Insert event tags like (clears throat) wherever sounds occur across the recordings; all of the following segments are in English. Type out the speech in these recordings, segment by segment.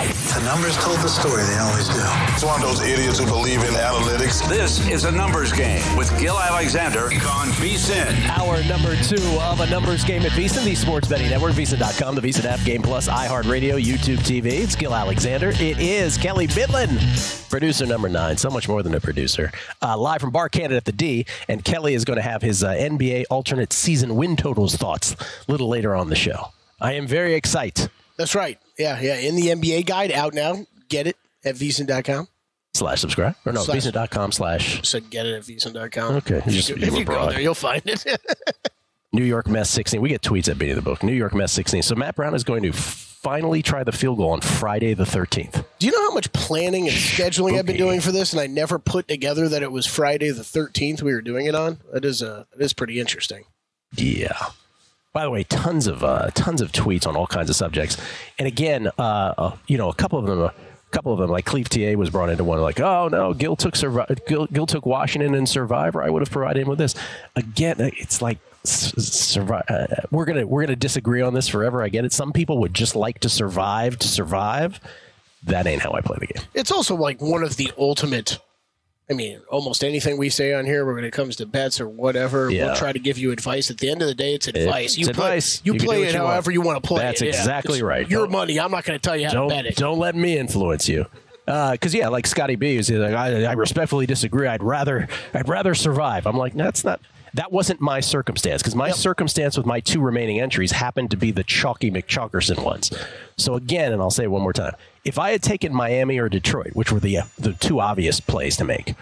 The numbers told the story. They always do. It's one of those idiots who believe in analytics. This is a numbers game with Gill Alexander on VSIN. Hour number two of a numbers game at VSIN, the sports betting network, VSIN.com, the VSIN app, Game Plus, iHeartRadio, YouTube TV. It's Gill Alexander. It is Kelley Bydlon, producer number nine. So much more than a producer. Uh, live from Bar Canada at the D. And Kelley is going to have his uh, NBA alternate season win totals thoughts a little later on the show. I am very excited. That's right. Yeah, yeah. In the NBA guide out now. Get it at vsin.com. Slash subscribe. Or no, Slash- vsin.com slash Said get it at vsin.com. Okay. If Just- you, you, if you go there, you'll find it. (laughs) New York Mess 16. We get tweets at beginning of the book. New York Mess 16. So Matt Brown is going to finally try the field goal on Friday the 13th. Do you know how much planning and scheduling I've been doing for this, and I never put together that it was Friday the thirteenth we were doing it on? That is uh, that is pretty interesting. Yeah. By the way, tons of uh, tons of tweets on all kinds of subjects, and again, uh, uh, you know, a couple of them, a couple of them, like Cleve TA was brought into one, like, oh no, Gill took Survi- Gill, Gill took Washington and Survivor. I would have provided him with this. Again, it's like. Survive. Uh, we're gonna we're gonna disagree on this forever. I get it. Some people would just like to survive to survive. That ain't how I play the game. It's also like one of the ultimate. I mean, almost anything we say on here, when it comes to bets or whatever, Yeah. we'll try to give you advice. At the end of the day, it's advice. it's you play, advice. You, You play it you want. however you want to play That's it. Yeah. exactly It's right. Your Don't- money. I'm not going to tell you how to bet it. don't let me influence you. Uh, because yeah, like Scotty B is like, I, I respectfully disagree. I'd rather I'd rather survive. I'm like, that's not. That wasn't my circumstance because my circumstance with my two remaining entries happened to be the chalky McChalkerson ones. So again, and I'll say it one more time: if I had taken Miami or Detroit, which were the uh, the two obvious plays to make,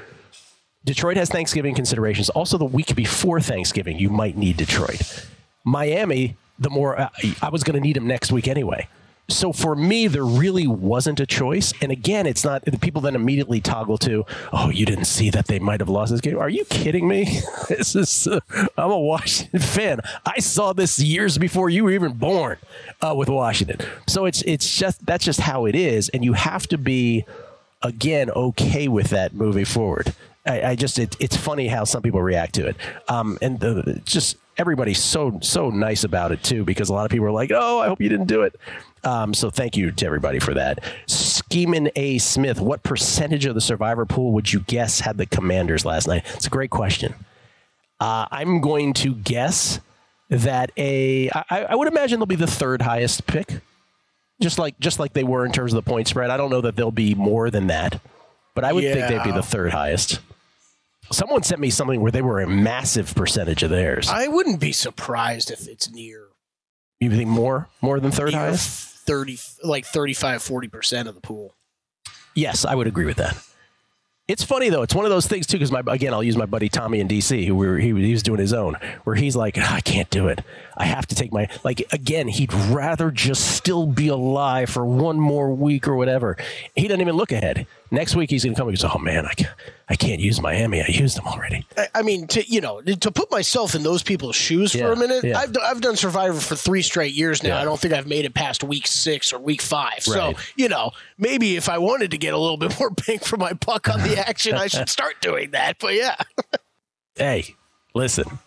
Detroit has Thanksgiving considerations. Also, the week before Thanksgiving, you might need Detroit. Miami, the more uh, I was going to need him next week anyway. So for me, there really wasn't a choice. And again, it's not the people then immediately toggle to, oh, you didn't see that they might have lost this game. Are you kidding me? (laughs) this is uh, I'm a Washington (laughs) fan. I saw this years before you were even born uh, with Washington. So it's it's just that's just how it is, and you have to be again okay with that moving forward. I, I just it, it's funny how some people react to it, um, and the, just everybody's so so nice about it too because a lot of people are like, oh, I hope you didn't do it. Um, so thank you to everybody for that. Skeeman A. Smith, what percentage of the survivor pool would you guess had the Commanders last night? It's a great question. Uh, I'm going to guess that a I, I would imagine they'll be the third highest pick just like just like they were in terms of the point spread. I don't know that they'll be more than that, but I would think they'd be the third highest. Someone sent me something where they were a massive percentage of theirs. I wouldn't be surprised if it's near you think more more than third highest? 30 like 35 40% of the pool. Yes, I would agree with that. It's funny though. It's one of those things too. Because my again, I'll use my buddy Tommy in DC, who we were, he, he was doing his own, where he's like, "Ah, I can't do it. I have to take my like again. He'd rather just still be alive for one more week or whatever. He doesn't even look ahead. Next week he's gonna come and goes, Oh man, I can't, I can't use Miami. I used them already. I, I mean, to you know, to put myself in those people's shoes for a minute, yeah. I've, I've done Survivor for three straight years now. Yeah. I don't think I've made it past week six or week five. Right. So, you know, maybe if I wanted to get a little bit more (laughs) bang for my buck on the (laughs) action, I should start doing that. But yeah, (laughs) Hey, listen.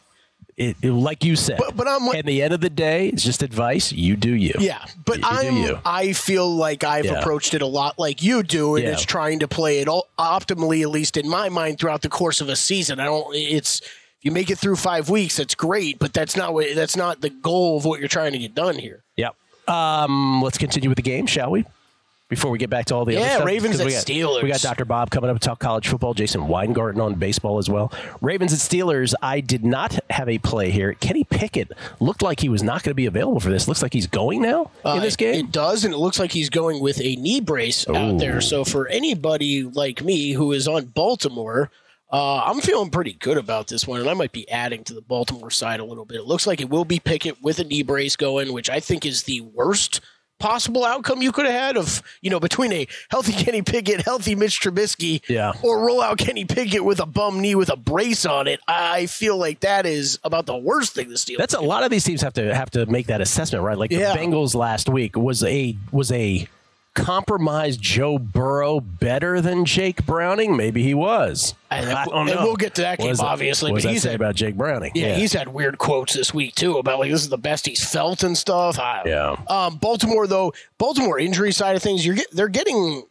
It, it- like you said, But- but I'm wa- at the end of the day, it's just advice. You do you. yeah. But you. I feel like I've Yeah. approached it a lot like you do, and Yeah. it's trying to play it all optimally, at least in my mind, throughout the course of a season. I don't. It's if you make it through five weeks, that's great, but that's not what that's not the goal of what you're trying to get done here. Yep. Um, let's continue with the game, shall we? Before we get back to all the other Yeah, stuff? Ravens 'Cause we got, Steelers. We got Dr. Bob coming up to talk college football. Jason Weingarten on baseball as well. Ravens and Steelers. I did not have a play here. Kenny Pickett looked like he was not going to be available for this. Looks like he's going now in Uh, this game. It does, and it looks like he's going with a knee brace out there. So for anybody like me who is on Baltimore, uh, I'm feeling pretty good about this one, and I might be adding to the Baltimore side a little bit. It looks like it will be Pickett with a knee brace going, which I think is the worst possible outcome you could have had of you know between a healthy Kenny Pickett, healthy Mitch Trubisky, Yeah. or roll out Kenny Pickett with a bum knee with a brace on it. I feel like that is about the worst thing the Steelers. That's a lot of these teams have to have to make that assessment, right? Like Yeah. the Bengals last week was a was a compromised Joe Burrow better than Jake Browning? Maybe he was. And- I and we'll get to that game, that- obviously, What does but he's say had- about Jake Browning? Yeah, he's had weird quotes this week too about like this is the best he's felt and stuff. I, Yeah. Um, Baltimore though, Baltimore injury side of things, you're get, they're getting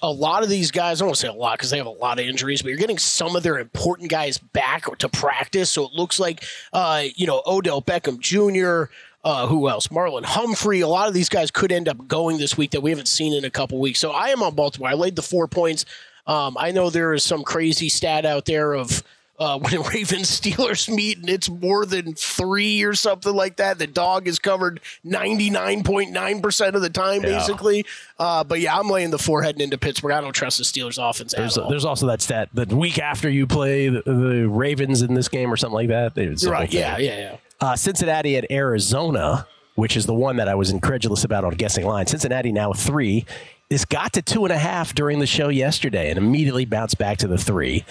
a lot of these guys. I don't want to say a lot because they have a lot of injuries, but you're getting some of their important guys back to practice. So it looks like, uh, you know, Odell Beckham Jr. Uh, who else? Marlon Humphrey. A lot of these guys could end up going this week that we haven't seen in a couple weeks. So I am on Baltimore. I laid the four points. Um, I know there is some crazy stat out there of uh, (laughs) when Ravens Steelers meet and it's more than three or something like that. The dog is covered 99.9% of the time, Yeah. basically. Uh, but yeah, I'm laying the four heading into Pittsburgh. I don't trust the Steelers offense There's, all. there's also that stat the week after you play the, the Ravens in this game or something like that. It's the You're whole right. Yeah, yeah, yeah. Uh, Cincinnati at Arizona, which is the one that I was incredulous about on guessing line. Cincinnati now three. This got to two and a half during the show yesterday and immediately bounced back to the three.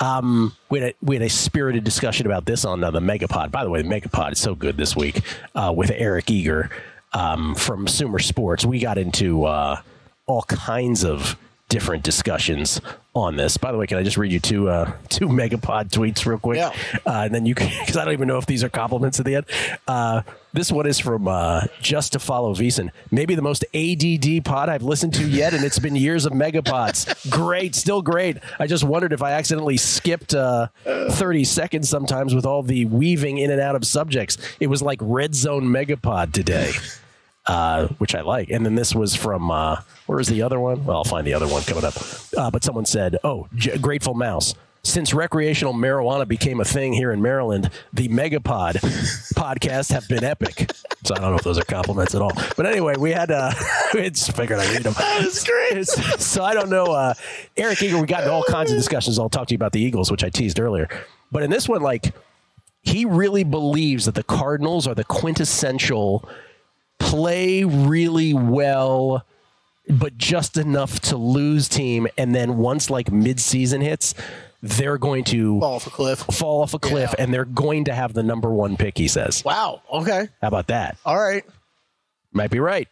Um, we had a, we had a spirited discussion about this on uh, the Megapod. By the way, the Megapod is so good this week uh, with Eric Eager um, from Sumer Sports. We got into uh, all kinds of different discussions on this. By the way, can I just read you two uh, two Megapod tweets real quick? Yeah. Uh, and then you can, (laughs) because I don't even know if these are compliments at the end. Uh, this one is from uh, Just to Follow Veason. Maybe the most ADD pod I've listened to yet, and it's been years of Megapods. great, still great. I just wondered if I accidentally skipped uh, 30 seconds sometimes with all the weaving in and out of subjects. It was like Red Zone Megapod today. (laughs) Uh, which I like. And then this was from uh, where is the other one? Well, I'll find the other one coming up. Uh, but someone said, "Oh, J- Grateful Mouse." Since recreational marijuana became a thing here in Maryland, the Megapod (laughs) podcasts have been epic. So I don't know if those are compliments at all. But anyway, we had uh, (laughs) (laughs) it's figured I read them. Great. so I don't know, uh, Eric Eager. We got into all kinds of discussions. I'll talk to you about the Eagles, which I teased earlier. But in this one, like he really believes that the Cardinals are the quintessential play really well, but just enough to lose team. And then once like midseason hits, they're going to Fall off a cliff. fall off a cliff Yeah. and they're going to have the number one pick, he says. Wow. Okay. How about that? All right. Might be right.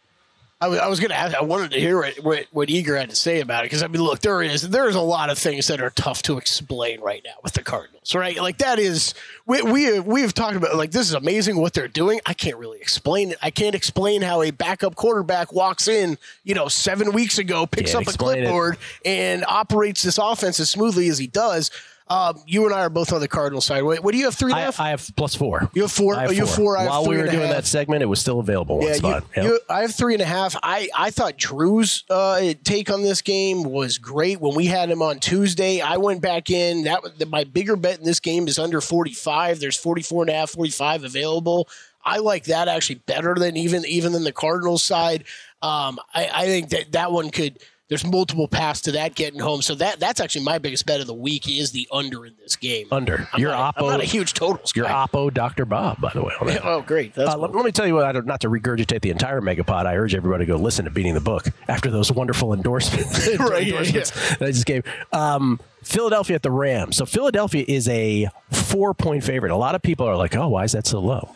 I was, I was going to ask. I wanted to hear what, what, what Eager had to say about it because I mean, look, there is there is a lot of things that are tough to explain right now with the Cardinals, right? Like that is we we have, we have talked about like this is amazing what they're doing. I can't really explain it. I can't explain how a backup quarterback walks in, you know, seven weeks ago, picks Can't up a explain it. clipboard, and operates this offense as smoothly as he does. Um, you and I are both on the Cardinal side. What, what do you have? Three and a I. I have plus four. You have four? I have Oh, you have four. I have While three we were and doing half. that segment, it was still available Yeah, you, Yep. you, I have three and a half. I, I thought Drew's uh, take on this game was great. When we had him on Tuesday, I went back in. That was- My bigger bet in this game is under 45. There's 44 and a half, 45 available. I like that actually better than even even than the Cardinals side. Um, I, I think that that one could. There's multiple paths to that getting home. So that that's actually my biggest bet of the week is the under in this game. Under. I'm Your not, I'm not a huge totals Your guy. Oppo Dr. Bob, by the way. (laughs) Oh, great. That's Uh, let, let me tell you what, I don't, not to regurgitate the entire Megapod, I urge everybody to go listen to Beating the Book after those wonderful endorsements, (laughs) (laughs) Right, yeah, endorsements that I just gave. Um, Philadelphia at the Rams. So Philadelphia is a four point favorite. A lot of people are like, oh, why is that so low?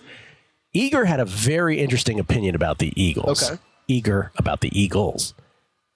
Eager had a very interesting opinion about the Eagles. Okay. Eager about the Eagles.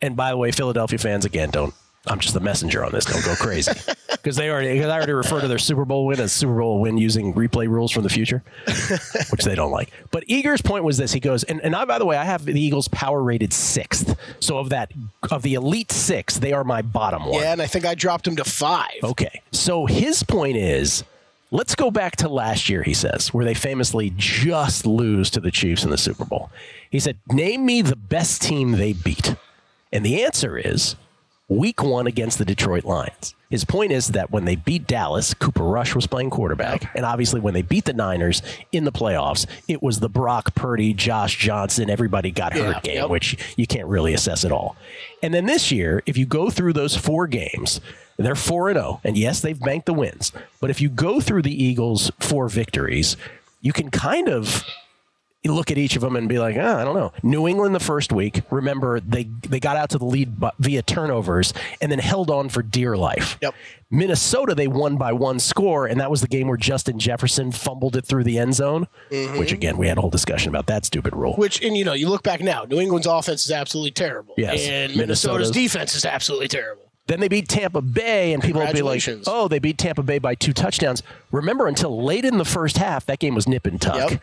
And by the way, Philadelphia fans, again, don't. I'm just the messenger on this. Don't go crazy (laughs) because they already. Because I already refer to their Super Bowl win as Super Bowl win using replay rules from the future, (laughs) which they don't like. But Eager's point was this: he goes, and, and I, by the way, I have the Eagles power rated sixth. So of that, of the elite six, they are my bottom one. yeah, and I think I dropped him to five. Okay. So his point is let's go back to last year, he says, where they famously just lose to the Chiefs in the Super Bowl. He said, Name me the best team they beat. And the answer is week one against the Detroit Lions. His point is that when they beat Dallas, Cooper Rush was playing quarterback. And obviously, when they beat the Niners in the playoffs, it was the Brock Purdy, Josh Johnson, everybody got hurt Yeah, game, yep. which you can't really assess at all. And then this year, if you go through those four games, they're 4 and 0. And yes, they've banked the wins. But if you go through the Eagles' four victories, you can kind of look at each of them and be like, ah, I don't know. New England the first week. Remember, they they got out to the lead via turnovers and then held on for dear life. Yep. Minnesota they won by one score, and that was the game where Justin Jefferson fumbled it through the end zone. Which again, we had a whole discussion about that stupid rule. Which, and you know, you look back now, New England's offense is absolutely terrible. Yes. And Minnesota's- Minnesota's defense is absolutely terrible. Then they beat Tampa Bay, and people will be like, "Oh, they beat Tampa Bay by two touchdowns." Remember, until late in the first half, that game was nip and tuck. Yep.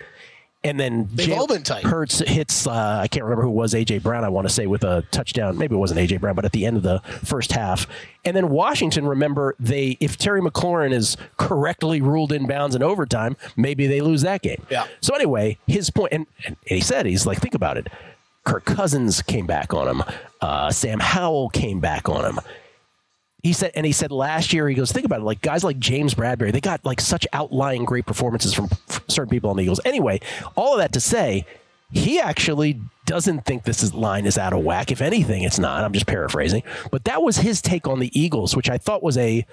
And then They've all been tight. Hurts hits. Uh, I can't remember who was. AJ Brown. I want to say with a touchdown. Maybe it wasn't AJ Brown, but at the end of the first half. And then Washington. Remember, they if Terry McLaurin is correctly ruled in bounds in overtime, maybe they lose that game. Yeah. So anyway, his point, and, and he said he's like, think about it. Kirk Cousins came back on him. Uh, Sam Howell came back on him he said and he said last year he goes think about it. Like guys like james bradberry they got like such outlying great performances from certain people on the eagles. Anyway all of that to say he actually doesn't think this is, line is out of whack. If anything it's not. I'm just paraphrasing. But that was his take on the eagles which i thought was a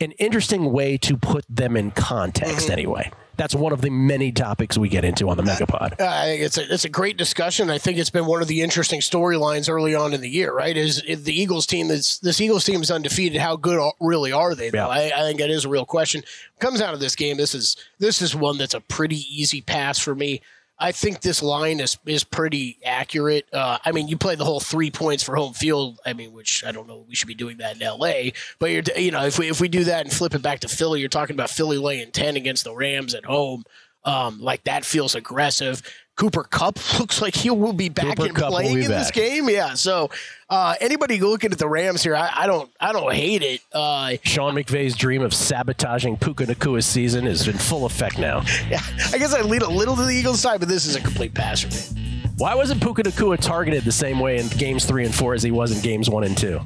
an interesting way to put them in context anyway that's one of the many topics we get into on the megapod Uh, I think it's a it's a great discussion. I think it's been one of the interesting storylines early on in the year. Right? Is, is the Eagles team that's this Eagles team is undefeated? How good really are they? Yeah. I, I think that is a real question. Comes out of this game. This is this is one that's a pretty easy pass for me. I think this line is is pretty accurate. Uh, I mean, you play the whole three points for home field. I mean, which I don't know. We should be doing that in L.A. But you're you know if we if we do that and flip it back to Philly, you're talking about Philly laying ten against the Rams at home. Um, like that feels aggressive. Cooper Kupp (laughs) looks like he will be back Cooper and will playing in this game. Yeah. So uh, anybody looking at the Rams here, I, I don't I don't hate it. Uh, Sean McVay's dream of sabotaging Puka Nacua's season is in full effect now. (laughs) yeah, I guess I lean a little to the Eagles side, but this is a complete pass for me. Why wasn't Puka Nacua targeted the same way in games three and four as he was in games one and two?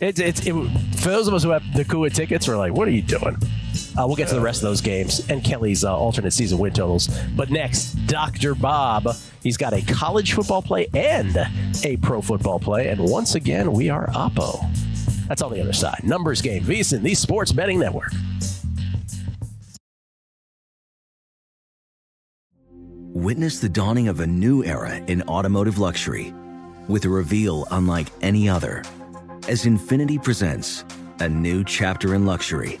It's it's it, for those of us who have Nacua tickets, we're like, what are you doing? Uh, we'll get to the rest of those games and Kelley's uh, alternate season win totals. But next, Dr. Bob. He's got a college football play and a pro football play. And once again, we are Oppo. That's on the other side. Numbers game, VSiN, the Sports Betting Network. Witness the dawning of a new era in automotive luxury with a reveal unlike any other as Infiniti presents a new chapter in luxury,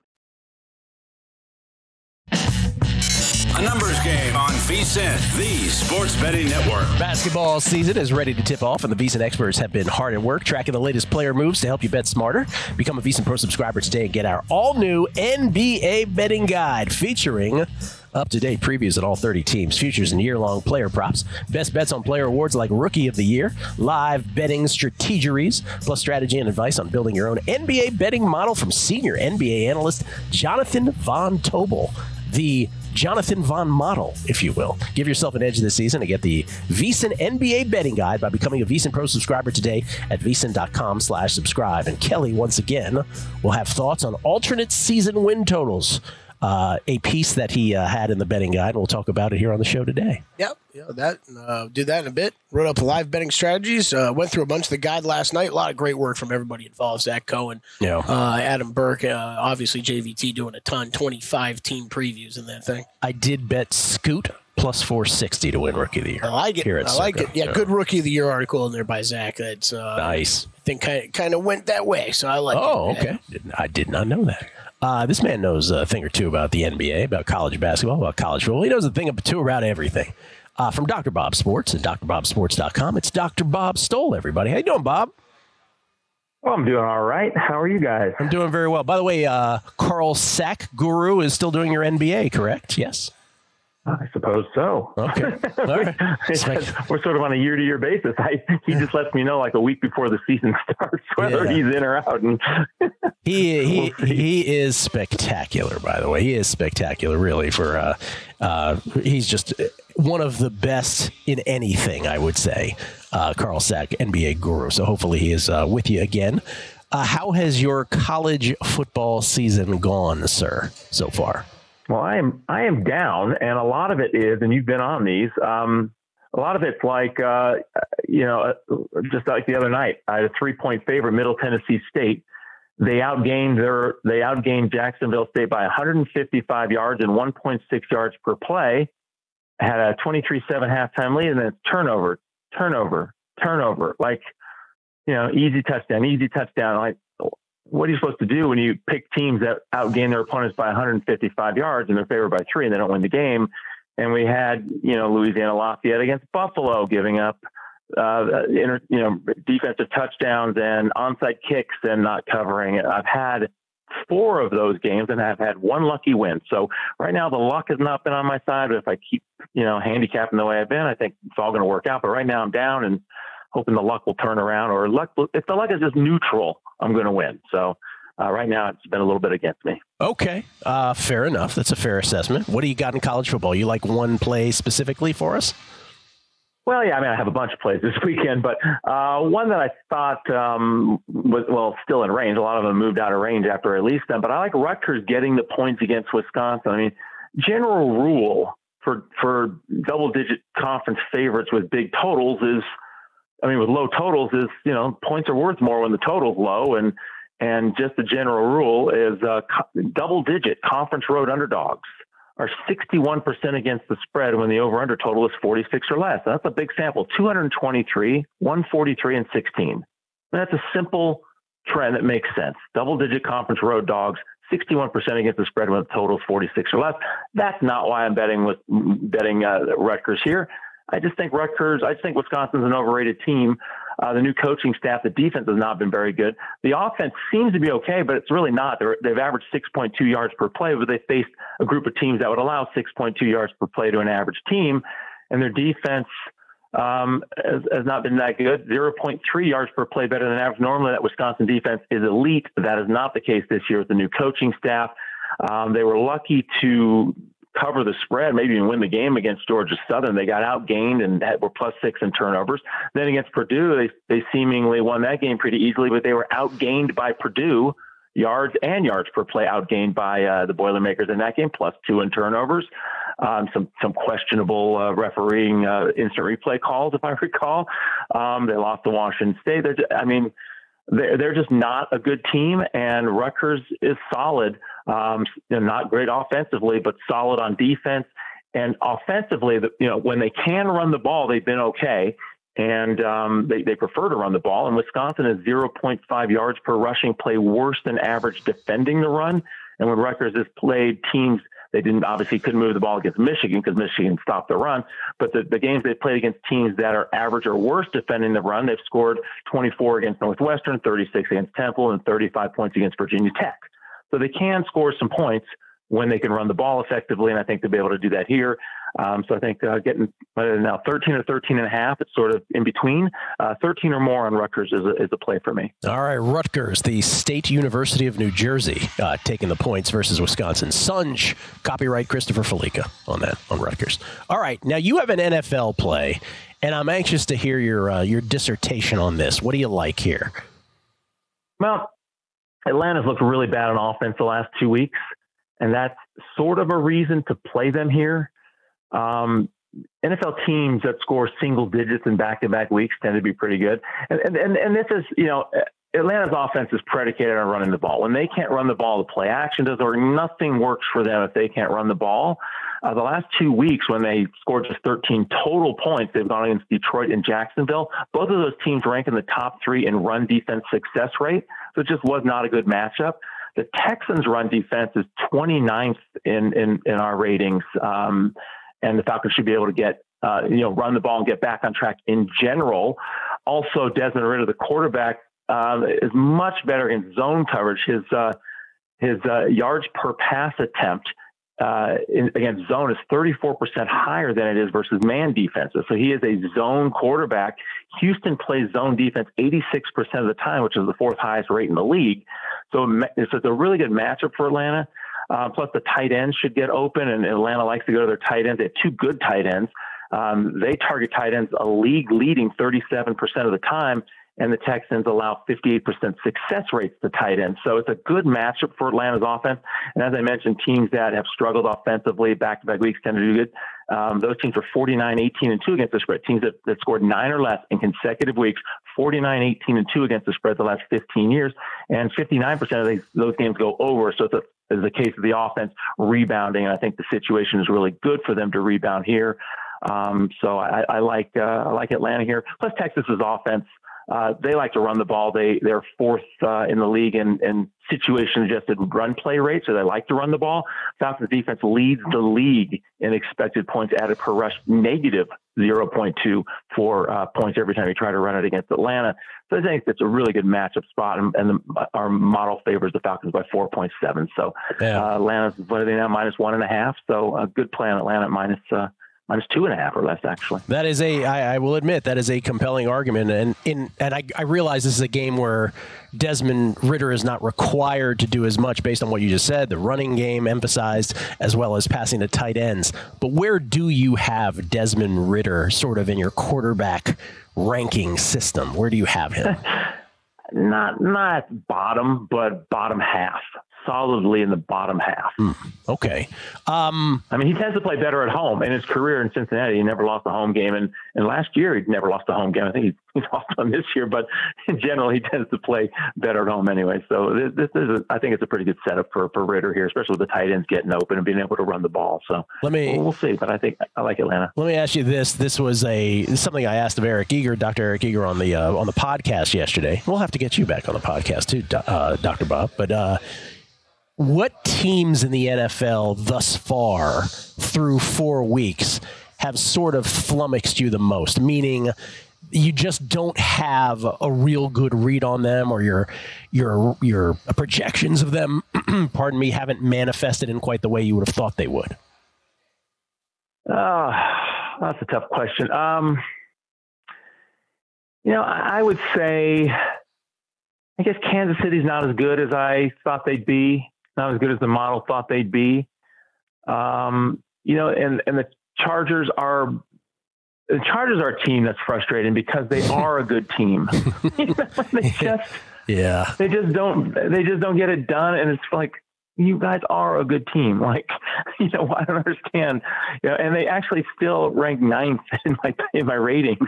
A numbers game on VSIN, the sports betting network. Basketball season is ready to tip off, and the VSIN experts have been hard at work tracking the latest player moves to help you bet smarter. Become a VSIN Pro subscriber today and get our all new NBA betting guide featuring up to date previews at all 30 teams, futures, and year long player props, best bets on player awards like Rookie of the Year, live betting strategies, plus strategy and advice on building your own NBA betting model from senior NBA analyst Jonathan Von Tobel. The Jonathan Von model, if you will. Give yourself an edge this season and get the VSIN NBA betting guide by becoming a VSIN Pro subscriber today at VSIN.com slash subscribe. And Kelley, once again, will have thoughts on alternate season win totals uh, a piece that he uh, had in the betting guide. and We'll talk about it here on the show today. Yep, yeah, that uh, do that in a bit. Wrote up live betting strategies. Uh, went through a bunch of the guide last night. A lot of great work from everybody involved. Zach Cohen, yeah. uh, Adam Burke, uh, obviously JVT doing a ton. Twenty five team previews in that thing. I did bet Scoot plus 460 to win Rookie of the Year. I like it. I like it. Yeah, good Rookie of the Year article in there by Zach. That's uh, nice. I think kind of, kind of went that way, so I like oh, it. okay. I did not know that. Uh, this man knows a thing or two about the NBA, about college basketball, about college football. He knows a thing or two about everything. Uh, from Dr. Bob Sports and drbobsports.com, it's Dr. Bob Stoll, everybody. How you doing, Bob? Oh, I'm doing all right. How are you guys? I'm doing very well. By the way, uh, Carl Sack Guru is still doing your NBA, correct? Yes. I suppose so. Okay. (laughs) We're sort of on a year to year basis. I, he just lets me know like a week before the season (laughs) starts whether yeah. he's in or out. And he (laughs) he we'll he is spectacular. By the way, he is spectacular. Really, for uh, uh, he's just one of the best in anything. I would say, uh, Carl Sack, NBA guru. So hopefully he is uh, with you again. Uh, how has your college football season gone, sir, so far? Well, I am I am down, and a lot of it is, and you've been on these. Um, a lot of it's like uh, you know, just like the other night, I had a three point favorite, Middle Tennessee State. They outgained their they outgained Jacksonville State by 155 yards and 1.6 yards per play. Had a 23-7 halftime lead, and then turnover, turnover, turnover. Like you know, easy touchdown, easy touchdown. Like what are you supposed to do when you pick teams that outgain their opponents by 155 yards and they're favored by three and they don't win the game? And we had, you know, Louisiana Lafayette against Buffalo giving up, uh, inter, you know, defensive touchdowns and onside kicks and not covering. it. I've had four of those games and I've had one lucky win. So right now the luck has not been on my side. But if I keep, you know, handicapping the way I've been, I think it's all going to work out. But right now I'm down and hoping the luck will turn around or luck. If the luck is just neutral, I'm going to win. So uh, right now, it's been a little bit against me. Okay, uh, fair enough. That's a fair assessment. What do you got in college football? You like one play specifically for us? Well, yeah, I mean, I have a bunch of plays (laughs) this weekend, but uh, one that I thought um, was, well, still in range. A lot of them moved out of range after I released them, but I like Rutgers getting the points against Wisconsin. I mean, general rule for for double digit conference favorites with big totals is I mean, with low totals is, you know, points are worth more when the total's low. And, and just the general rule is uh, co- double digit conference road underdogs are 61% against the spread when the over under total is 46 or less. that's a big sample 223, 143, and 16. And that's a simple trend that makes sense. Double digit conference road dogs, 61% against the spread when the total is 46 or less. That's not why I'm betting with betting uh, Rutgers here. I just think Rutgers, I just think Wisconsin's an overrated team. Uh, the new coaching staff, the defense has not been very good. The offense seems to be okay, but it's really not. They're, they've averaged 6.2 yards per play, but they faced a group of teams that would allow 6.2 yards per play to an average team, and their defense um, has, has, not been that good. 0.3 yards per play better than average. Normally, that Wisconsin defense is elite. That is not the case this year with the new coaching staff. Um, they were lucky to cover the spread, maybe even win the game against Georgia Southern. They got outgained and had, were plus six in turnovers. Then against Purdue, they, they seemingly won that game pretty easily, but they were outgained by Purdue yards and yards per play outgained by uh, the Boilermakers in that game, plus two in turnovers. Um, some some questionable uh, refereeing uh, instant replay calls, (laughs) if I recall. Um, they lost to Washington State. They're, I mean, they're, they're just not a good team, and Rutgers is solid. Um, not great offensively, but solid on defense. And offensively, you know, when they can run the ball, they've been okay. And um, they, they prefer to run the ball. And Wisconsin is 0.5 yards per rushing play, worse than average defending the run. And when Rutgers has played teams They didn't obviously couldn't move the ball against Michigan because Michigan stopped the run. But the, the games they played against teams that are average or worse defending the run, they've scored 24 against Northwestern, 36 against Temple, and 35 points against Virginia Tech. So they can score some points when they can run the ball effectively, and I think they'll be able to do that here. Um, so I think uh, getting now 13 or 13 and a half, it's sort of in between. Uh, 13 or more on Rutgers is a, is a play for me. All right, Rutgers, the State University of New Jersey, uh, taking the points versus Wisconsin. Sunge, copyright Christopher Felica on that on Rutgers. All right, now you have an NFL play, and I'm anxious to hear your uh, your dissertation on this. What do you like here? Well, Atlanta's looked really bad on offense the last two weeks and that's sort of a reason to play them here. Um, NFL teams that score single digits in back-to-back weeks tend to be pretty good, and and and this is you know Atlanta's offense is predicated on running the ball. When they can't run the ball, the play action does or nothing works for them if they can't run the ball. Uh, the last two weeks, when they scored just 13 total points, they've gone against Detroit and Jacksonville. Both of those teams rank in the top three in run defense success rate, so it just was not a good matchup. The Texans' run defense is 29th in in, in our ratings, um, and the Falcons should be able to get uh, you know run the ball and get back on track in general. Also, Desmond Ridder, the quarterback, uh, is much better in zone coverage. His uh, his uh, yards per pass attempt uh, in, against zone is 34% higher than it is versus man defenses. So he is a zone quarterback. Houston plays zone defense 86% of the time, which is the fourth highest rate in the league. So it's a really good matchup for Atlanta. Uh, plus, the tight ends should get open, and Atlanta likes to go to their tight ends. They have two good tight ends. Um, they target tight ends a league leading 37% of the time and the Texans allow 58% success rates to tight ends. So it's a good matchup for Atlanta's offense. And as I mentioned, teams that have struggled offensively back to back weeks tend to do good. Um, those teams are 49, 18, and 2 against the spread. Teams that, that scored nine or less in consecutive weeks, 49, 18, and 2 against the spread the last 15 years. And 59% of these, those games go over. So it's a is the case of the offense rebounding. And I think the situation is really good for them to rebound here. Um, so I, I like uh, I like Atlanta here. Plus Texas's offense uh, they like to run the ball. They they're fourth uh, in the league in, in situation adjusted run play rate, so they like to run the ball. Falcons defense leads the league in expected points added per rush, negative 0.2 for uh, points every time you try to run it against Atlanta. So I think it's a really good matchup spot, and, and the, our model favors the Falcons by 4.7. So yeah. uh, Atlanta's what are they now minus one and a half? So a good play on Atlanta minus uh, minus two and a half or less actually. That is a I, I will admit that is a compelling argument, and in and I, I realize this is a game where Desmond Ridder is not required to do as much based on what you just said. The running game emphasized as well as passing to tight ends. But where do you have Desmond Ridder sort of in your quarterback ranking system? Where do you have him? (laughs) not not bottom, but bottom half solidly in the bottom half. Mm, okay. Um, I mean, he tends to play better at home. In his career in Cincinnati, he never lost a home game, and and last year he never lost a home game. I think he, (laughs) he lost one this year, but in general, he tends to play better at home anyway. So this, this is, a, I think, it's a pretty good setup for for Ridder here, especially with the tight ends getting open and being able to run the ball. So let me we'll, we'll see, but I think I like Atlanta. Let me ask you this: This was a something I asked of Eric Eager, Dr. Eric Eager, on the uh, on the podcast yesterday. We'll have to get you back on the podcast too, uh, Dr. Bob, but. Uh, what teams in the NFL thus far through four weeks have sort of flummoxed you the most? Meaning, you just don't have a real good read on them, or your your your projections of them, (clears throat) pardon me, haven't manifested in quite the way you would have thought they would. Uh, that's a tough question. Um, you know, I, I would say, I guess Kansas City's not as good as I thought they'd be not as good as the model thought they'd be. Um, you know, and and the Chargers are the Chargers are a team that's frustrating because they (laughs) are a good team. (laughs) they just yeah they just don't they just don't get it done, and it's like you guys are a good team. (laughs) Like, you know, I don't understand. You know, and they actually still rank ninth in my in my ratings.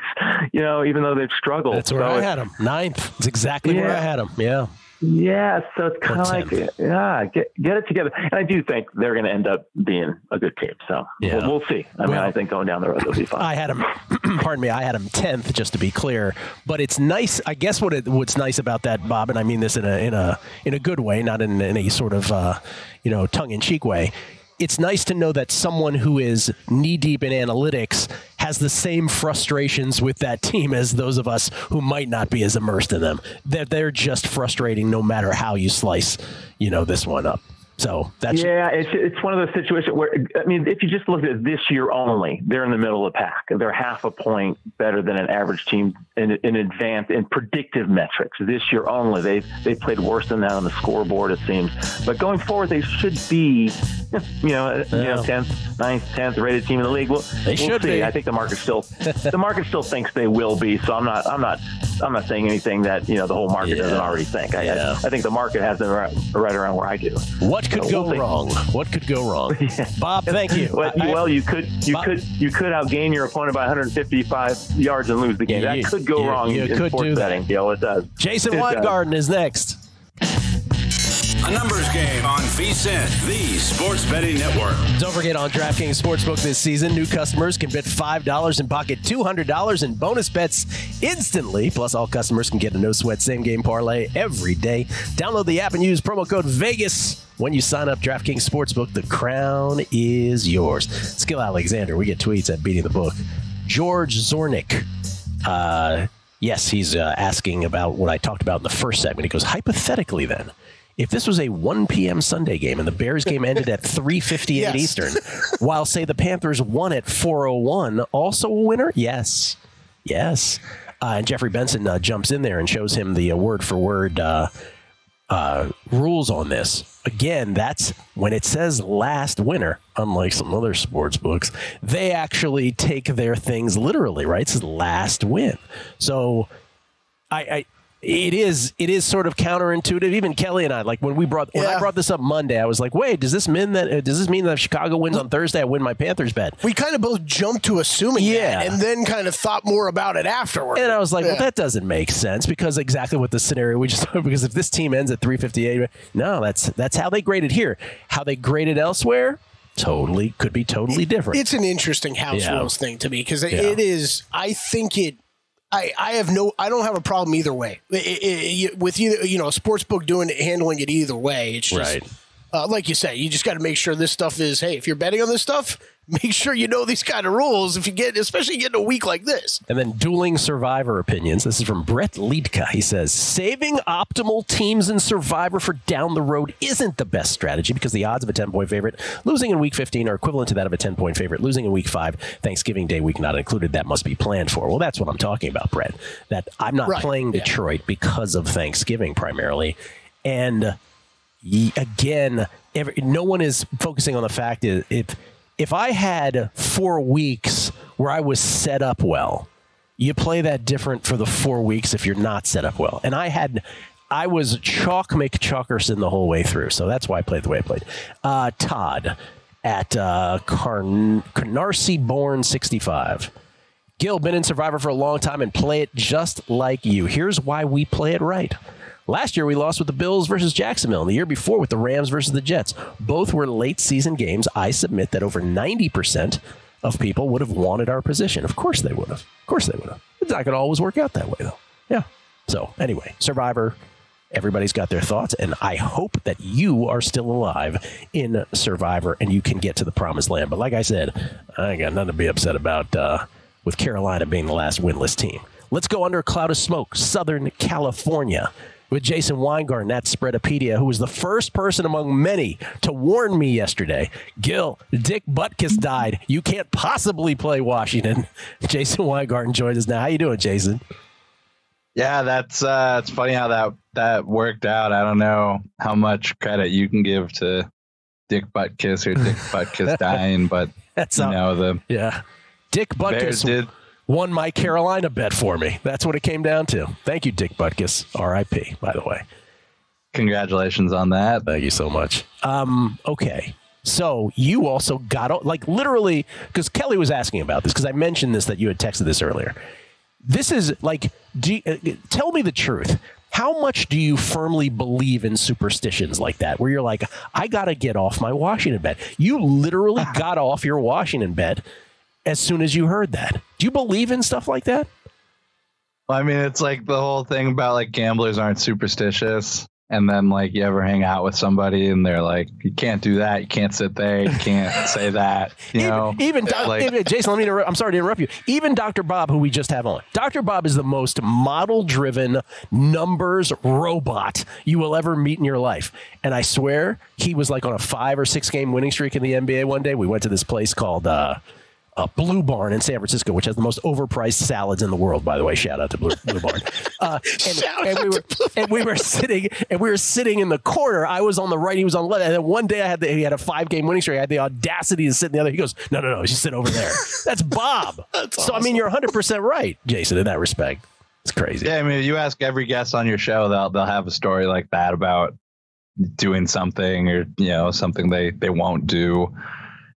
You know, even though they've struggled. That's where so I had them. Ninth. It's exactly yeah. where I had them. Yeah. Yeah, so it's kind of like, yeah, get get it together. And I do think they're going to end up being a good team. So yeah. we'll, we'll see. I mean, I think going down the road they'll be fine. (laughs) I had them, (clears throat) pardon me, I had them tenth, just to be clear. But it's nice. I guess what it, what's nice about that, Bob, and I mean this in a in a in a good way, not in, in a sort of uh, you know tongue in cheek way it's nice to know that someone who is knee deep in analytics has the same frustrations with that team as those of us who might not be as immersed in them. That they're just frustrating no matter how you slice, you know, this one up. So that's yeah, it's it's one of those situations where I mean, if you just look at this year only, they're in the middle of the pack. They're half a point better than an average team in, in advanced in predictive metrics. This year only, they they played worse than that on the scoreboard, it seems. But going forward, they should be, you know, yeah. you know, tenth, ninth, tenth rated team in the league. Well, they we'll should see. be. I think the market still (laughs) the market still thinks they will be. So I'm not I'm not I'm not saying anything that you know the whole market Yeah. doesn't already think. I, Yeah. I, I think the market has them right, right around where I do. what could So go we'll wrong? What could go wrong? (laughs) Bob, thank you. Well, I- well, you could you Bob- could you could outgain your opponent by 155 yards and lose the game. You- that could go you- wrong you in could sports do that. betting. Gill, it does. Jason It does. Weingarten is next. A numbers game on VSIN, the sports betting network. Don't forget on DraftKings Sportsbook this season, new customers can bet $5 and pocket $200 in bonus bets instantly. Plus, all customers can get a no sweat same game parlay every day. Download the app and use promo code VEGAS when you sign up. DraftKings Sportsbook, the crown is yours. Gill Alexander, we get tweets at Beating the Book. George Zornick. Uh, yes, he's uh, asking about what I talked about in the first segment. He goes, hypothetically, then, if this was a 1 p.m. Sunday game and the Bears game ended at (laughs) 3:58 Yes. Eastern, while say the Panthers won at 4:01, also a winner? Yes, yes. Uh, and Jeffrey Benson uh, jumps in there and shows him the uh, word for word uh, uh, rules on this. Again, that's when it says last winner, unlike some other sports books, they actually take their things literally, right? It says last win. So I, I it is it is sort of counterintuitive. Even Kelley and I, like when we brought when I brought this up Monday, I was like, wait, does this mean that does this mean that if Chicago wins on Thursday, I win my Panthers bet? We kind of both jumped to assuming Yeah. that and then kind of thought more about it afterward. And I was like, Yeah. well, that doesn't make sense because exactly what the scenario we just (laughs) because if this team ends at 358, no, that's that's how they graded here. How they graded elsewhere, totally could be totally different. It's an interesting house Yeah. rules thing to me because it is. I think it. I, I have no. I don't have a problem either way. It- it- it- with either you know a sports book doing it, handling it either way. It's just Right. Uh, like you say. You just got to make sure this stuff is. Hey, if you're betting on this stuff, (laughs) make sure you know these kind of rules. If you get, especially getting a week like this. And then dueling survivor opinions. This is from Brett Liedka. He says, saving optimal teams in survivor for down the road isn't the best strategy because the odds of a 10 point favorite losing in week 15 are equivalent to that of a 10 point favorite losing in week 5. Thanksgiving Day week not included. That must be planned for. Well, that's what I'm talking about, Brett. That I'm not Right. playing Yeah. Detroit because of Thanksgiving primarily. And again, every, no one is focusing on the fact is if if I had four weeks where I was set up well, you play that different for the four weeks if you're not set up well. And I had. I was chalk McChalkerson the whole way through, so that's why I played the way I played. Uh, Todd at uh, Carn- Canarsie Born 65. Gill, been in Survivor for a long time and play it just like you. Here's why we play it right. Last year we lost with the Bills versus Jacksonville, and the year before with the Rams versus the Jets. Both were late season games. I submit that over 90% of people would have wanted our position. Of course they would have. Of course they would have. It's not going to always work out that way, though. Yeah. So, anyway, Survivor, everybody's got their thoughts, and I hope that you are still alive in Survivor and you can get to the promised land. But like I said, I ain't got nothing to be upset about uh, with Carolina being the last winless team. Let's go under a cloud of smoke, Southern California. With Jason Weingarten at Spreadopedia, who was the first person among many to warn me yesterday. Gill, Dick Butkus died. You can't possibly play Washington. (laughs) Jason Weingarten joins us now. How you doing, Jason? Yeah, that's uh it's funny how that that worked out. I don't know how much credit you can give to Dick Butkus or Dick (laughs) Butkus dying, but That's you know the Yeah. Dick Butkus did won my Carolina bet for me. That's what it came down to. Thank you, Dick Butkus. R.I.P. By the way. congratulations on that. Thank you so much. Um, okay. So you also got like literally because Kelley was asking about this because I mentioned this that you had texted this earlier. This is like, do you, uh, tell me the truth. How much do you firmly believe in superstitions like that, where you're like, I got to get off my Washington bed? You literally got off your Washington bet as soon as you heard that. Do you believe in stuff like that? Well, I mean, it's like the whole thing about like gamblers aren't superstitious, and then like you ever hang out with somebody and they're like, you can't do that, you can't sit there, you can't (laughs) say that, you even, know. Even, like, even Jason, let me. Interrupt, I'm sorry to interrupt you. Even Dr. Bob, who we just have on, Dr. Bob is the most model-driven numbers robot you will ever meet in your life. And I swear, he was like on a five or six game winning streak in the NBA one day. We went to this place called. Uh, uh, Blue Barn in San Francisco, which has the most overpriced salads in the world. By the way, shout out to Blue, Blue Barn. Uh, and, (laughs) and, we were and we were sitting and we were sitting in the corner. I was on the right, he was on the left. And then one day I had the, he had a five game winning streak. I had the audacity to sit in the other. He goes, no, no, no, you sit over there. (laughs) That's Bob. That's so awesome. I mean, you're 100 percent right, Jason, in that respect. It's crazy. Yeah, I mean, you ask every guest on your show, they'll they'll have a story like that about doing something or you know something they they won't do.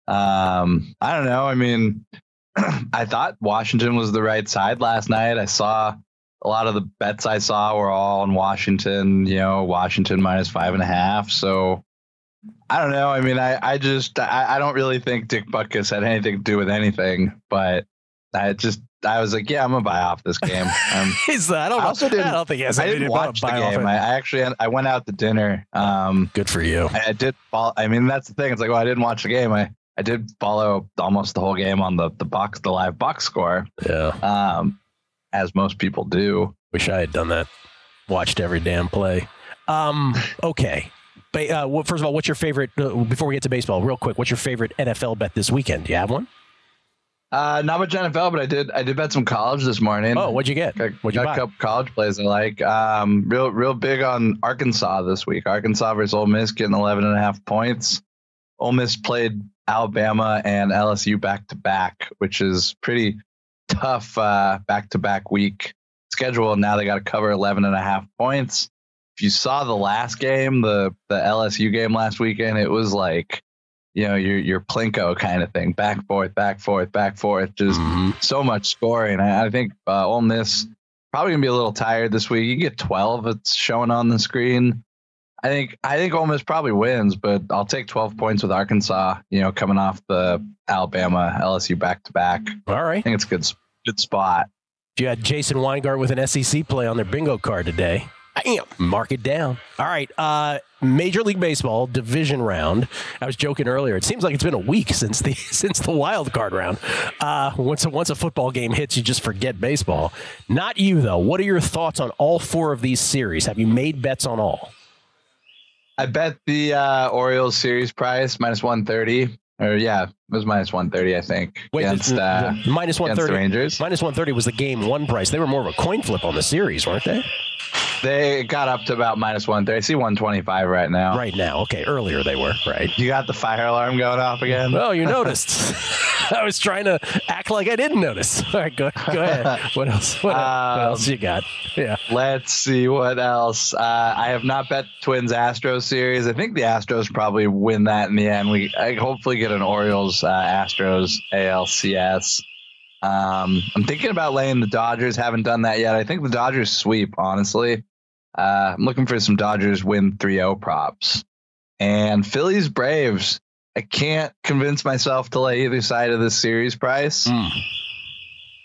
Um, I don't know. I mean, (clears throat) I thought Washington was the right side last night. I saw a lot of the bets I saw were all on Washington, you know, Washington minus five and a half. So I don't know. I mean, I, I just, I, I don't really think Dick Butkus had anything to do with anything, but I just, I was like, yeah, I'm gonna buy off this game. Um, (laughs) He's, I don't, I also didn't, I don't think he has I didn't watch the game. I, I, actually, I went out to dinner. Um, Good for you. I, I did. Follow, I mean, that's the thing. It's like, well, I didn't watch the game. I, I did follow almost the whole game on the the box, the live box score. Yeah. Um, as most people do. Wish I had done that. Watched every damn play. Um. Okay. But uh, well, first of all, what's your favorite? Uh, before we get to baseball, real quick, what's your favorite NFL bet this weekend? Do you have one? Uh, not much NFL, but I did. I did bet some college this morning. Oh, what'd you get? Got, what'd you got buy? a couple college plays I like. Um, real, real big on Arkansas this week. Arkansas versus Ole Miss getting 11 and a half points. Ole Miss played Alabama and LSU back to back, which is pretty tough back to back week schedule. Now they got to cover 11 and a half points. If you saw the last game, the the LSU game last weekend, it was like, you know, your your Plinko kind of thing, back forth, back forth, back forth, just mm-hmm. so much scoring. I, I think uh, Ole Miss probably gonna be a little tired this week. You get 12, it's showing on the screen. I think I think Ole Miss probably wins, but I'll take 12 points with Arkansas. You know, coming off the Alabama LSU back to back. All right, I think it's a good good spot. You had Jason Weingarten with an SEC play on their bingo card today. Bam, mark it down. All right, uh, Major League Baseball division round. I was joking earlier. It seems like it's been a week since the (laughs) since the wild card round. Uh, once a, once a football game hits, you just forget baseball. Not you though. What are your thoughts on all four of these series? Have you made bets on all? I bet the uh, Orioles series price minus one thirty. Or yeah, it was minus one thirty, I think. Wait, against, uh, minus one thirty. Rangers. Minus one thirty was the game one price. They were more of a coin flip on the series, weren't they? They got up to about minus one thirty. I see one twenty five right now. Right now, okay. Earlier they were right. You got the fire alarm going off again. Oh, you (laughs) noticed. (laughs) I was trying to act like I didn't notice. (laughs) All right, go, go ahead. What else? What, um, what, else you got? Yeah. Let's see what else. Uh, I have not bet Twins Astros series. I think the Astros probably win that in the end. We I hopefully get an Orioles uh, Astros ALCS. Um, I'm thinking about laying the Dodgers. Haven't done that yet. I think the Dodgers sweep. Honestly, uh, I'm looking for some Dodgers win 3-0 props. And Phillies Braves. I can't convince myself to lay either side of this series price. Mm.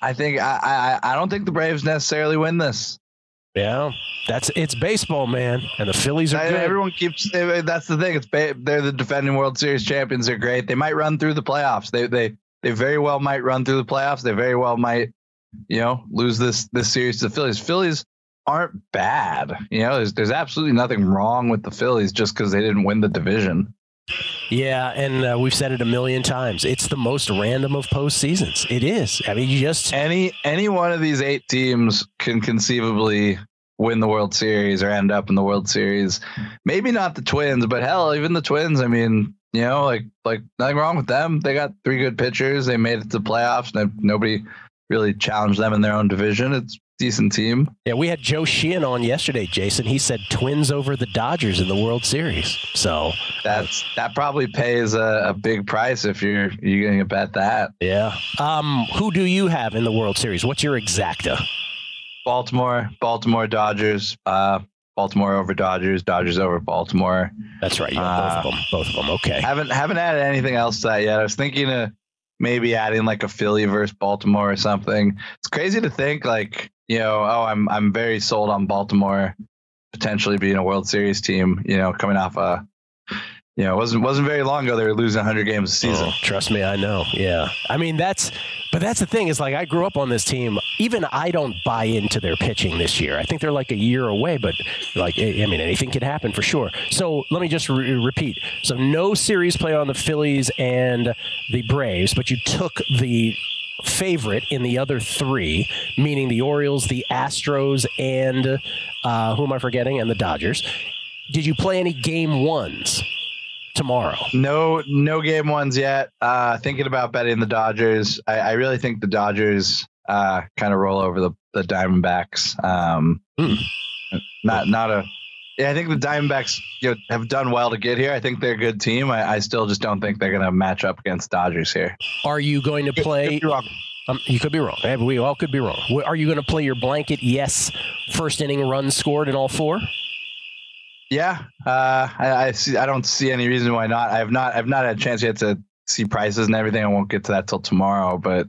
I think I, I I don't think the Braves necessarily win this. Yeah, that's it's baseball, man, and the Phillies are. Good. Everyone keeps. Eh, eh, that's the thing. It's they're the defending World Series champions. They're great. They might run through the playoffs. They they they very well might run through the playoffs. They very well might, you know, lose this this series to the Phillies. Phillies aren't bad. You know, there's there's absolutely nothing wrong with the Phillies just because they didn't win the division. Yeah, and uh, we've said it a million times. It's the most random of postseasons. It is. I mean, you just any any one of these eight teams can conceivably win the World Series or end up in the World Series. Maybe not the Twins, but hell, even the Twins. I mean, you know, like like nothing wrong with them. They got three good pitchers. They made it to playoffs. And nobody really challenged them in their own division. It's decent team. Yeah, we had Joe Sheehan on yesterday, Jason. He said Twins over the Dodgers in the World Series. So that's that probably pays a, a big price if you're you're going to bet that. Yeah. Um, who do you have in the World Series? What's your exacta? Baltimore, Baltimore Dodgers. Uh, Baltimore over Dodgers, Dodgers over Baltimore. That's right. Yeah, both uh, of them. Both of them. Okay. Haven't haven't added anything else to that yet. I was thinking of maybe adding like a Philly versus Baltimore or something. It's crazy to think like you know, oh, I'm I'm very sold on Baltimore potentially being a World Series team. You know, coming off a you know, it wasn't wasn't very long ago they were losing 100 games a season. Oh, trust me, I know. Yeah, I mean that's, but that's the thing is like I grew up on this team. Even I don't buy into their pitching this year. I think they're like a year away, but like I mean anything could happen for sure. So let me just re- repeat. So no series play on the Phillies and the Braves, but you took the favorite in the other three, meaning the Orioles, the Astros, and uh, who am I forgetting? And the Dodgers. Did you play any game ones? tomorrow? No, no game ones yet. Uh, thinking about betting the Dodgers. I, I really think the Dodgers uh, kind of roll over the, the Diamondbacks. Um, mm. Not not a. Yeah, I think the Diamondbacks you know, have done well to get here. I think they're a good team. I, I still just don't think they're going to match up against Dodgers here. Are you going to play? Um, you could be wrong. We all could be wrong. Are you going to play your blanket? Yes, first inning run scored in all four. Yeah, uh, I, I, see. I don't see any reason why not. I have not. I've not had a chance yet to see prices and everything. I won't get to that till tomorrow. But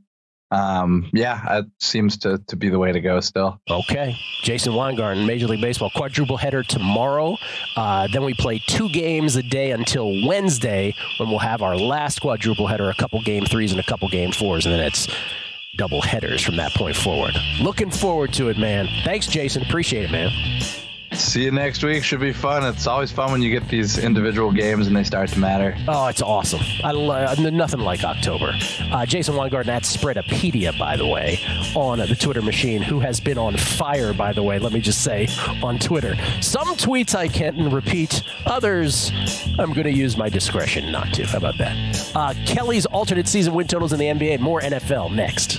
um, yeah, it seems to to be the way to go. Still. Okay, Jason Weingarten, Major League Baseball quadruple header tomorrow. Uh, then we play two games a day until Wednesday, when we'll have our last quadruple header. A couple game threes and a couple game fours, and then it's double headers from that point forward. Looking forward to it, man. Thanks, Jason. Appreciate it, man. See you next week. Should be fun. It's always fun when you get these individual games and they start to matter. Oh, it's awesome. I love nothing like October. Uh, Jason Weingarten at Spreadopedia, by the way, on the Twitter machine, who has been on fire, by the way. Let me just say on Twitter. Some tweets I can't repeat. Others, I'm going to use my discretion not to. How about that? Uh, Kelley's alternate season win totals in the NBA. More NFL next.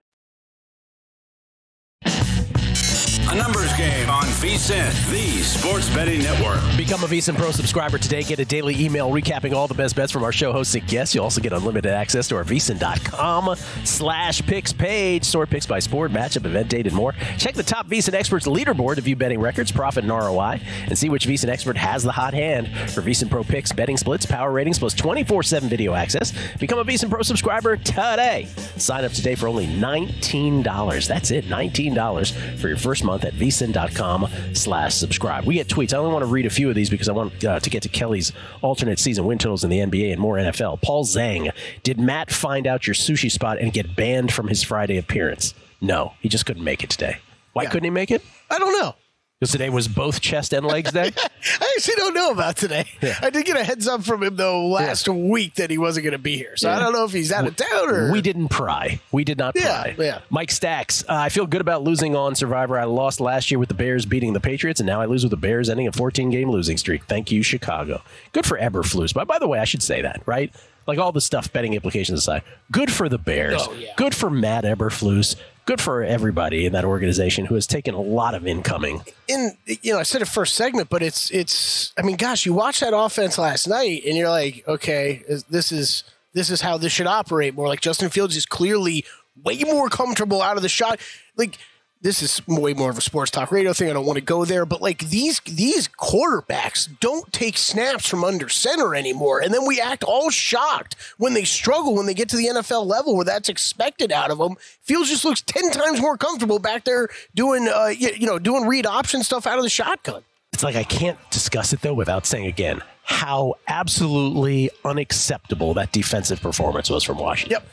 A numbers game on VSIN, the sports betting network. Become a VSIN Pro subscriber today. Get a daily email recapping all the best bets from our show hosts and guests. You'll also get unlimited access to our VSIN.com slash picks page. Sort picks by sport, matchup, event date, and more. Check the top VSIN experts leaderboard to view betting records, profit, and ROI, and see which VSIN expert has the hot hand for VSIN Pro picks, betting splits, power ratings, plus 24-7 video access. Become a VSIN Pro subscriber today. Sign up today for only $19. That's it, $19 for your first month month at vsin.com slash subscribe. We get tweets. I only want to read a few of these because I want uh, to get to Kelley's alternate season win totals in the NBA and more NFL. Paul Zhang, did Matt find out your sushi spot and get banned from his Friday appearance? No, he just couldn't make it today. Why yeah. couldn't he make it? I don't know. Because today was both chest and legs day. (laughs) I actually don't know about today. Yeah. I did get a heads up from him though last week that he wasn't going to be here. So I don't know if he's out of town or We didn't pry. We did not Yeah, pry. yeah. Mike Stacks. Uh, I feel good about losing on Survivor. I lost last year with the Bears beating the Patriots, and now I lose with the Bears ending a 14 game losing streak. Thank you, Chicago. Good for Eberflus. But by the way, I should say that, right? Like all the stuff, betting implications aside, good for the Bears. Oh, yeah. Good for Matt Eberflus. Good for everybody in that organization who has taken a lot of incoming. in you know I said it first segment, but it's it's I mean, gosh, you watch that offense last night and you're like, okay, this is this is how this should operate. More like Justin Fields is clearly way more comfortable out of the shot. Like this is way more of a sports talk radio thing. I don't want to go there, but like these these quarterbacks don't take snaps from under center anymore, and then we act all shocked when they struggle when they get to the NFL level where that's expected out of them. Fields just looks ten times more comfortable back there doing uh, you, you know doing read option stuff out of the shotgun. It's like I can't discuss it though without saying again how absolutely unacceptable that defensive performance was from Washington. Yep.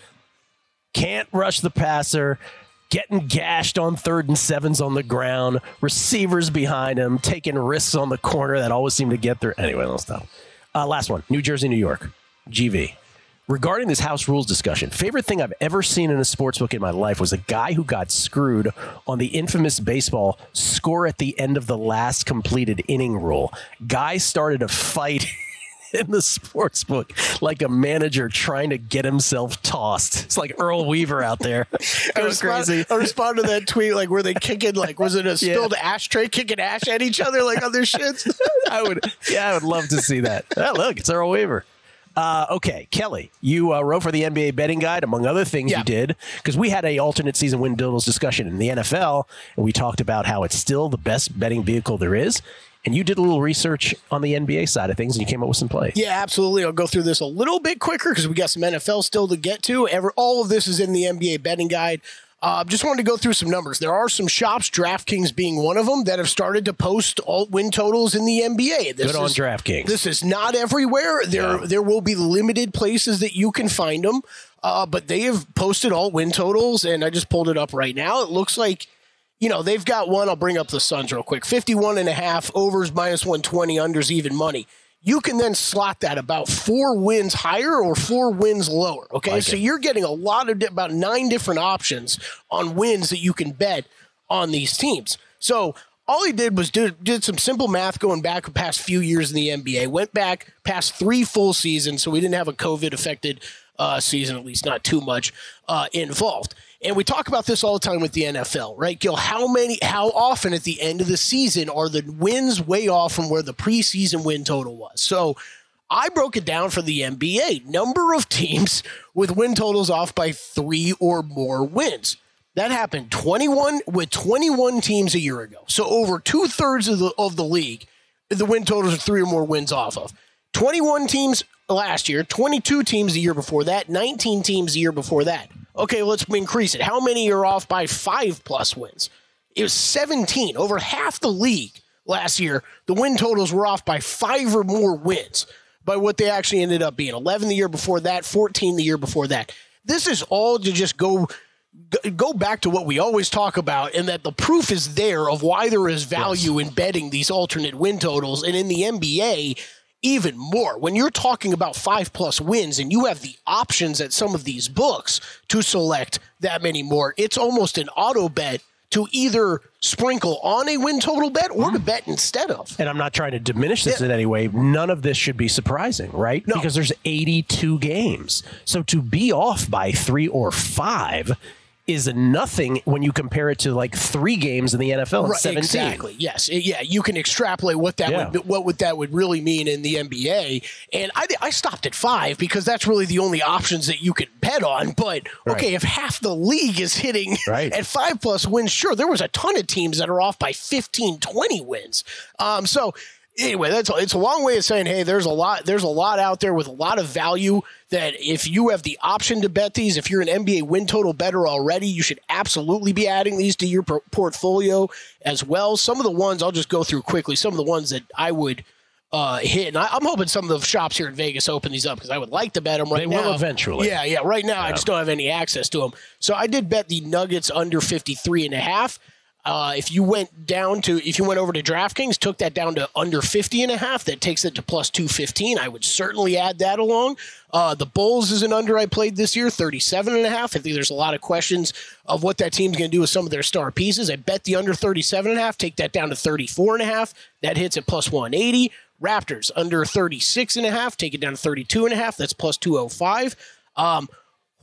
Can't rush the passer, getting gashed on third and sevens on the ground, receivers behind him, taking risks on the corner that always seem to get through. Anyway, let's stop. Uh, last one New Jersey, New York, GV. Regarding this house rules discussion, favorite thing I've ever seen in a sports book in my life was a guy who got screwed on the infamous baseball score at the end of the last completed inning rule. Guy started a fight (laughs) (laughs) in the sports book like a manager trying to get himself tossed. It's like Earl Weaver out there. (laughs) I respond, crazy. I respond to that tweet like were they kicking like was it a (laughs) spilled ashtray kicking ash at each other like on their shits? I would, yeah, I would love to see that. Oh, look, it's Earl Weaver. Uh, okay, Kelley, you uh, wrote for the NBA betting guide, among other things Yeah. you did, because we had a alternate season win totals discussion in the NFL, and we talked about how it's still the best betting vehicle there is. And you did a little research on the NBA side of things, and you came up with some plays. Yeah, absolutely. I'll go through this a little bit quicker because we got some NFL still to get to. Ever, all of this is in the NBA betting guide. Uh, just wanted to go through some numbers. There are some shops, DraftKings being one of them, that have started to post alt win totals in the NBA. This Good on is- DraftKings. This is not everywhere. There, there will be limited places that you can find them, uh, but they have posted alt win totals, and I just pulled it up right now. It looks like you know, they've got one. I'll bring up the Suns real quick 51 and a half, overs minus 120, unders even money. You can then slot that about four wins higher or four wins lower. Okay. Like so it. you're getting a lot of, about nine different options on wins that you can bet on these teams. So all he did was do, did some simple math going back the past few years in the NBA, went back past three full seasons. So we didn't have a COVID affected uh, season, at least not too much uh, involved. And we talk about this all the time with the NFL, right, Gill? How many, how often at the end of the season are the wins way off from where the preseason win total was? So I broke it down for the NBA. Number of teams with win totals off by three or more wins. That happened 21 with 21 teams a year ago. So over two thirds of the of the league, the win totals are three or more wins off of. 21 teams last year, 22 teams the year before that, 19 teams the year before that. Okay, let's increase it. How many are off by five plus wins? It was 17. Over half the league last year, the win totals were off by five or more wins by what they actually ended up being. 11 the year before that, 14 the year before that. This is all to just go go- go back to what we always talk about and that the proof is there of why there is value in betting these alternate win totals and in the NBA even more when you're talking about 5 plus wins and you have the options at some of these books to select that many more it's almost an auto bet to either sprinkle on a win total bet or to mm-hmm. bet instead of And I'm not trying to diminish this Yeah. in any way. None of this should be surprising, right? No. Because there's 82 games. So to be off by three or five is nothing when you compare it to like three games in the NFL in Right, 17. Exactly. Yes. Yeah. You can extrapolate what that Yeah. would what would that would really mean in the NBA. And I I stopped at five because that's really the only options that you could bet on. But okay, Right. if half the league is hitting (laughs) Right. at five plus wins, sure, there was a ton of teams that are off by 15, 20 wins. Um. So. Anyway, that's it's a long way of saying, hey, there's a lot, there's a lot out there with a lot of value. That if you have the option to bet these, if you're an NBA win total better already, you should absolutely be adding these to your por- portfolio as well. Some of the ones I'll just go through quickly. Some of the ones that I would uh, hit, and I, I'm hoping some of the shops here in Vegas open these up because I would like to bet them right They now. will eventually. Yeah, yeah. Right now, I just don't have any access to them. So I did bet the Nuggets under 53 and a half. Uh, if you went down to, if you went over to DraftKings, took that down to under 50 and a half, that takes it to plus 215. I would certainly add that along. Uh, the Bulls is an under I played this year, 37 and a half. I think there's a lot of questions of what that team's going to do with some of their star pieces. I bet the under 37 and a half, take that down to 34 and a half. That hits at plus 180. Raptors under 36 and a half, take it down to 32 and a half. That's plus 205. Um,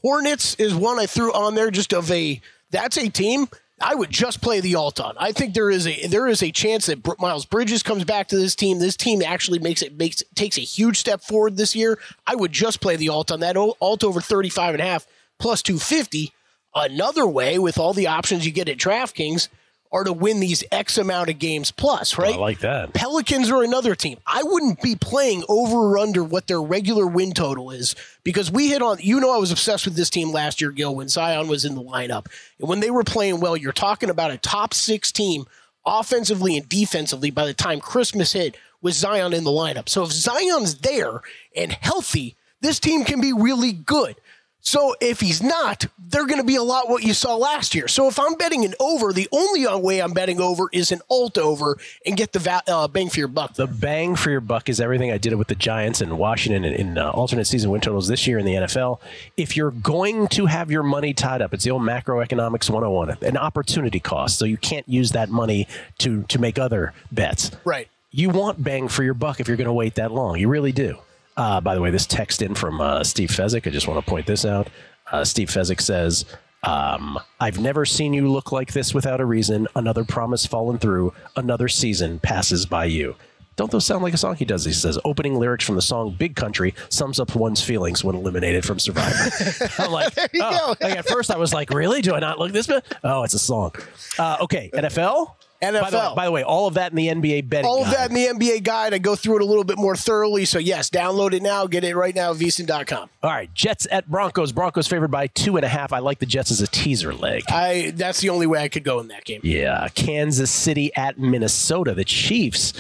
Hornets is one I threw on there just of a that's a team I would just play the alt on. I think there is a there is a chance that Miles Bridges comes back to this team. This team actually makes it makes takes a huge step forward this year. I would just play the alt on that alt over 35 and a half plus 250. Another way with all the options you get at DraftKings are to win these X amount of games plus, oh, right? I like that. Pelicans are another team. I wouldn't be playing over or under what their regular win total is because we hit on, you know, I was obsessed with this team last year, Gill, when Zion was in the lineup. And when they were playing well, you're talking about a top six team offensively and defensively by the time Christmas hit with Zion in the lineup. So if Zion's there and healthy, this team can be really good. So if he's not, they're going to be a lot what you saw last year. So if I'm betting an over, the only way I'm betting over is an alt over and get the va- uh, bang for your buck. The bang for your buck is everything I did with the Giants and Washington in, in uh, alternate season win totals this year in the NFL. If you're going to have your money tied up, it's the old macroeconomics 101, an opportunity cost. So you can't use that money to to make other bets. Right. You want bang for your buck if you're going to wait that long. You really do. Uh, by the way, this text in from uh, Steve Fezzik. I just want to point this out. Uh, Steve Fezzik says, um, I've never seen you look like this without a reason. Another promise fallen through. Another season passes by you. Don't those sound like a song? He does. He says, opening lyrics from the song Big Country sums up one's feelings when eliminated from Survivor. (laughs) I'm like, oh. like, at first I was like, really? Do I not look this bad? Oh, it's a song. Uh, okay, NFL? NFL. By the, way, by the, way, all of that in the NBA betting. All of guide. that in the NBA guide. I go through it a little bit more thoroughly. So yes, download it now. Get it right now at VSiN.com. All right, Jets at Broncos. Broncos favored by two and a half. I like the Jets as a teaser leg. I that's the only way I could go in that game. Yeah, Kansas City at Minnesota. The Chiefs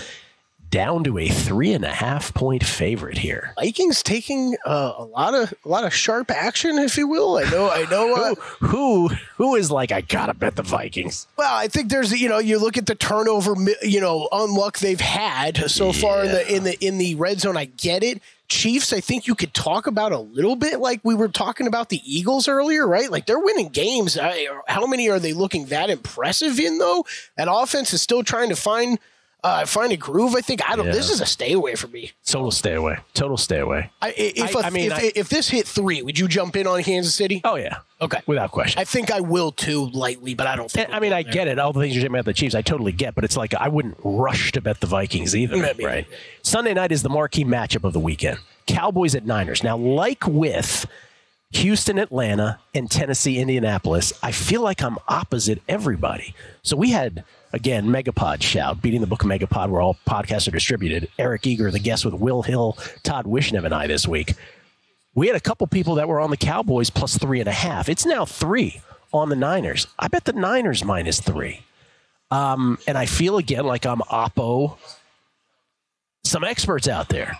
down to a three and a half point favorite here. Vikings taking uh, a lot of a lot of sharp action, if you will. I know, I know. Uh, (laughs) who, who who is like I gotta bet the Vikings? Well, I think there's you know you look at the turnover you know unluck they've had so yeah. far in the in the in the red zone. I get it. Chiefs, I think you could talk about a little bit like we were talking about the Eagles earlier, right? Like they're winning games. How many are they looking that impressive in though? That offense is still trying to find uh, find a groove. I think I don't. Yeah. This is a stay away for me. Total stay away. Total stay away. I, if I, a, I mean, if, I, if, this hit three, would you jump in on Kansas City? Oh yeah. Okay. Without question. I think I will too, lightly, but I don't think. I mean, I there. get it. All the things you're saying about the Chiefs, I totally get. But it's like I wouldn't rush to bet the Vikings either. Maybe. Right. Sunday night is the marquee matchup of the weekend. Cowboys at Niners. Now, like with Houston, Atlanta, and Tennessee, Indianapolis, I feel like I'm opposite everybody. So we had Again, Megapod shout, beating the book of Megapod, where all podcasts are distributed. Eric Eager, the guest with Will Hill, Todd Wishnev, and I this week. We had a couple people that were on the Cowboys plus three and a half. It's now three on the Niners. I bet the Niners minus three. Um, and I feel again like I'm oppo some experts out there.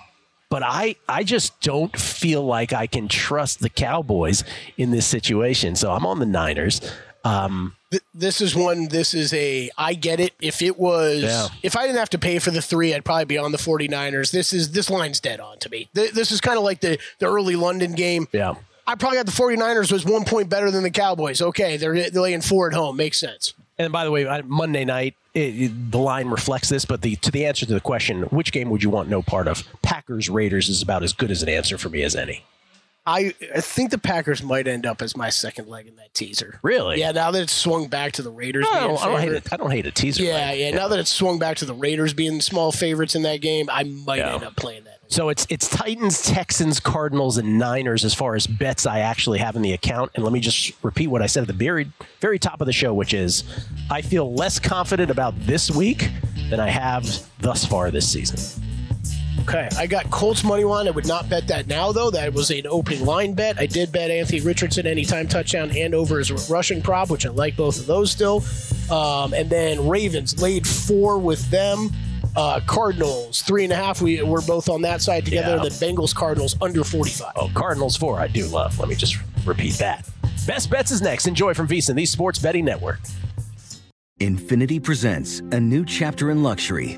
But I, I just don't feel like I can trust the Cowboys in this situation. So I'm on the Niners. Um, this is one. This is a. I get it. If it was, yeah. if I didn't have to pay for the three, I'd probably be on the 49ers. This is this line's dead on to me. This is kind of like the the early London game. Yeah. I probably got the 49ers was one point better than the Cowboys. Okay, they're, they're laying four at home. Makes sense. And by the way, Monday night, it, it, the line reflects this, but the to the answer to the question, which game would you want no part of? Packers Raiders is about as good as an answer for me as any. I, I think the Packers might end up as my second leg in that teaser. Really? Yeah. Now that it's swung back to the Raiders, I don't, oh, I don't hate it. I don't hate a teaser. Yeah, yeah, yeah. Now that it's swung back to the Raiders being small favorites in that game, I might yeah. end up playing that. So it's it's Titans, Texans, Cardinals, and Niners as far as bets I actually have in the account. And let me just repeat what I said at the very very top of the show, which is I feel less confident about this week than I have thus far this season. Okay, I got Colts money line. I would not bet that now though. That was an opening line bet. I did bet Anthony Richardson anytime touchdown and over his rushing prop, which I like both of those still. Um, and then Ravens laid four with them. Uh, Cardinals three and a half. We we're both on that side together. Yeah. The Bengals Cardinals under forty five. Oh, Cardinals four. I do love. Let me just repeat that. Best bets is next. Enjoy from VSiN, the Sports Betting Network. Infiniti presents a new chapter in luxury,